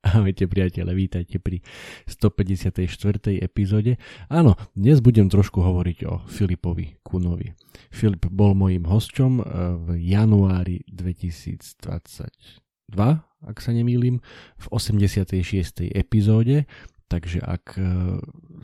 Ahojte priateľe, vítajte pri 154. epizóde. Áno, dnes budem trošku hovoriť o Filipovi Kunovi. Filip bol mojim hosťom eh, v januári 2022, ak sa nemýlim, v 86. epizóde, takže ak eh,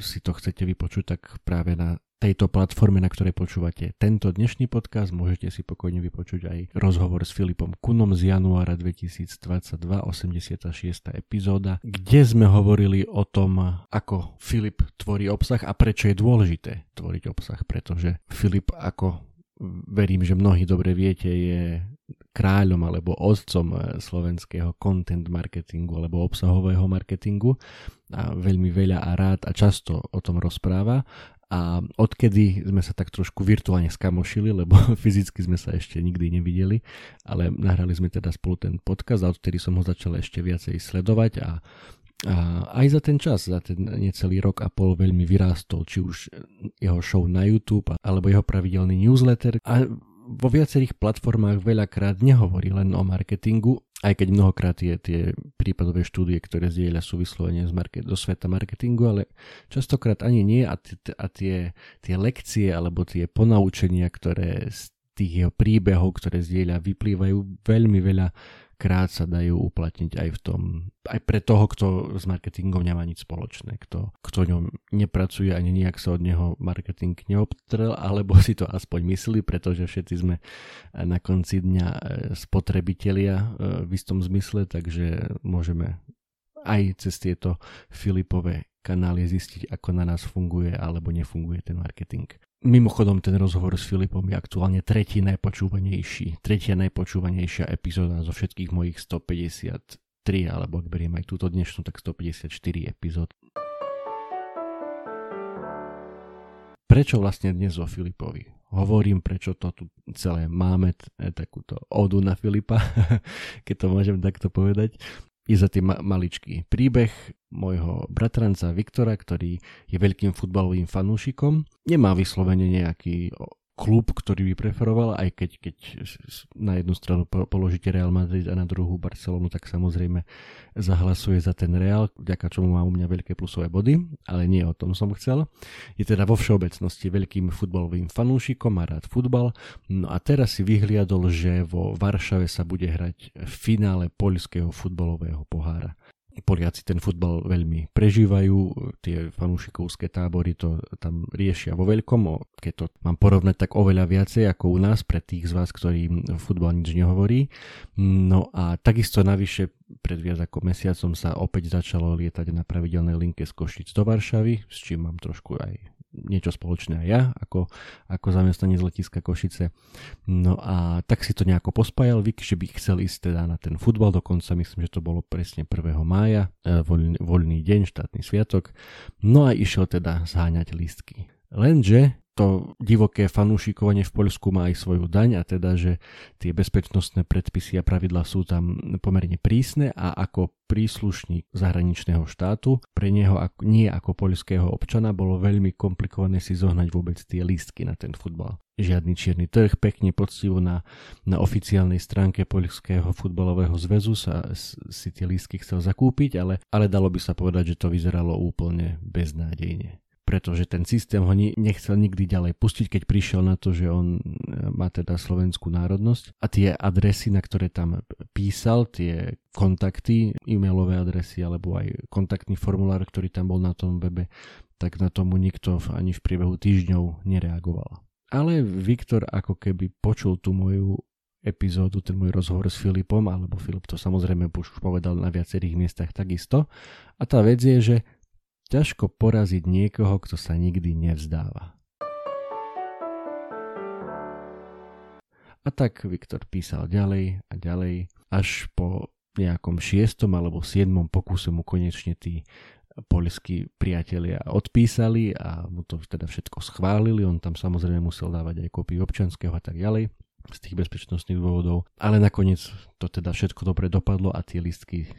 si to chcete vypočuť, tak práve na tejto platforme, na ktorej počúvate tento dnešný podcast. Môžete si pokojne vypočuť aj rozhovor s Filipom Kunom z januára 2022, 86. epizóda, kde sme hovorili o tom, ako Filip tvorí obsah a prečo je dôležité tvoriť obsah, pretože Filip, ako verím, že mnohí dobre viete, je kráľom alebo otcom slovenského content marketingu alebo obsahového marketingu a veľmi veľa a rád a často o tom rozpráva a odkedy sme sa tak trošku virtuálne skamošili, lebo fyzicky sme sa ešte nikdy nevideli, ale nahrali sme teda spolu ten podcast a odtedy som ho začal ešte viacej sledovať a, a aj za ten čas, za ten necelý rok a pol veľmi vyrástol, či už jeho show na YouTube alebo jeho pravidelný newsletter. A vo viacerých platformách veľakrát nehovorí len o marketingu, aj keď mnohokrát je tie prípadové štúdie, ktoré zdieľa sú vyslovene z market, do sveta marketingu, ale častokrát ani nie a, t- a tie, tie lekcie alebo tie ponaučenia, ktoré z tých jeho príbehov, ktoré zdieľa, vyplývajú veľmi veľa krát sa dajú uplatniť aj v tom, aj pre toho, kto s marketingom nemá nič spoločné, kto, kto ňom nepracuje ani nejak sa od neho marketing neobtrel, alebo si to aspoň myslí, pretože všetci sme na konci dňa e, spotrebitelia e, v istom zmysle, takže môžeme aj cez tieto Filipové kanály zistiť, ako na nás funguje alebo nefunguje ten marketing. Mimochodom, ten rozhovor s Filipom je aktuálne tretí najpočúvanejší, tretia najpočúvanejšia epizóda zo všetkých mojich 153, alebo ak beriem aj túto dnešnú, tak 154 epizód. Prečo vlastne dnes o Filipovi? Hovorím, prečo to tu celé máme, takúto odu na Filipa, keď to môžem takto povedať je za tým maličký príbeh môjho bratranca Viktora, ktorý je veľkým futbalovým fanúšikom. Nemá vyslovene nejaký klub, ktorý by preferoval, aj keď, keď na jednu stranu položíte Real Madrid a na druhú Barcelonu, tak samozrejme zahlasuje za ten Real, vďaka čomu má u mňa veľké plusové body, ale nie o tom som chcel. Je teda vo všeobecnosti veľkým futbalovým fanúšikom, má rád futbal, no a teraz si vyhliadol, že vo Varšave sa bude hrať v finále poľského futbalového pohára. Poliaci ten futbal veľmi prežívajú, tie fanúšikovské tábory to tam riešia vo veľkom, keď to mám porovnať tak oveľa viacej ako u nás pre tých z vás, ktorým futbal nič nehovorí. No a takisto navyše pred viac ako mesiacom sa opäť začalo lietať na pravidelnej linke z Košic do Varšavy, s čím mám trošku aj niečo spoločné aj ja, ako, ako zamestnanec letiska Košice. No a tak si to nejako pospájal Vik, že by chcel ísť teda na ten futbal, dokonca myslím, že to bolo presne 1. mája, e, voľný, voľný deň, štátny sviatok. No a išiel teda zháňať lístky. Lenže to divoké fanúšikovanie v Poľsku má aj svoju daň a teda, že tie bezpečnostné predpisy a pravidla sú tam pomerne prísne a ako príslušník zahraničného štátu, pre neho ako, nie ako poľského občana bolo veľmi komplikované si zohnať vôbec tie lístky na ten futbal. Žiadny čierny trh, pekne poctivo na, na oficiálnej stránke Poľského futbalového zväzu sa si tie lístky chcel zakúpiť, ale, ale dalo by sa povedať, že to vyzeralo úplne beznádejne pretože ten systém ho nechcel nikdy ďalej pustiť, keď prišiel na to, že on e, má teda slovenskú národnosť a tie adresy, na ktoré tam písal, tie kontakty, e-mailové adresy alebo aj kontaktný formulár, ktorý tam bol na tom webe, tak na tomu nikto ani v priebehu týždňov nereagoval. Ale Viktor ako keby počul tú moju epizódu, ten môj rozhovor s Filipom, alebo Filip to samozrejme už povedal na viacerých miestach takisto. A tá vec je, že ťažko poraziť niekoho, kto sa nikdy nevzdáva. A tak Viktor písal ďalej a ďalej, až po nejakom šiestom alebo siedmom pokuse mu konečne tí poľskí priatelia odpísali a mu to teda všetko schválili. On tam samozrejme musel dávať aj kópiu občanského a tak ďalej z tých bezpečnostných dôvodov. Ale nakoniec to teda všetko dobre dopadlo a tie listky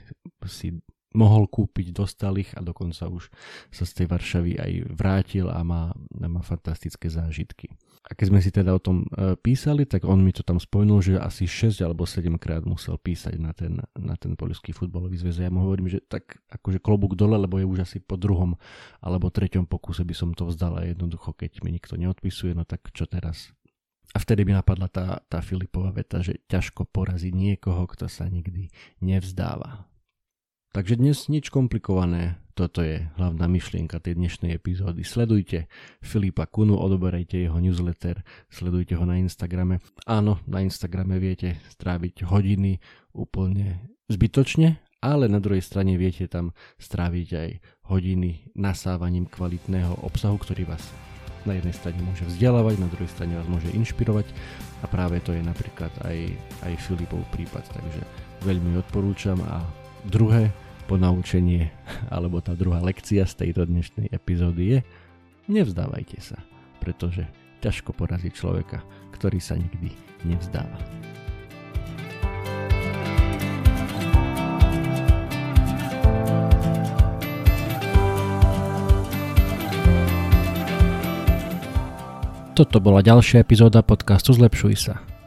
si mohol kúpiť, dostal ich a dokonca už sa z tej Varšavy aj vrátil a má, má fantastické zážitky. A keď sme si teda o tom e, písali, tak on mi to tam spomenul, že asi 6 alebo 7 krát musel písať na ten, na ten poľský futbalový zväz. Ja mu hovorím, že tak akože klobúk dole, lebo je už asi po druhom alebo treťom pokuse by som to vzdal a jednoducho, keď mi nikto neodpisuje, no tak čo teraz? A vtedy mi napadla tá, tá Filipová veta, že ťažko poraziť niekoho, kto sa nikdy nevzdáva. Takže dnes nič komplikované, toto je hlavná myšlienka tej dnešnej epizódy. Sledujte Filipa Kunu, odoberajte jeho newsletter, sledujte ho na Instagrame. Áno, na Instagrame viete stráviť hodiny úplne zbytočne, ale na druhej strane viete tam stráviť aj hodiny nasávaním kvalitného obsahu, ktorý vás na jednej strane môže vzdelávať, na druhej strane vás môže inšpirovať a práve to je napríklad aj, aj Filipov prípad, takže veľmi odporúčam a druhé ponaučenie alebo tá druhá lekcia z tejto dnešnej epizódy je nevzdávajte sa, pretože ťažko poraziť človeka, ktorý sa nikdy nevzdáva. Toto bola ďalšia epizóda podcastu Zlepšuj sa.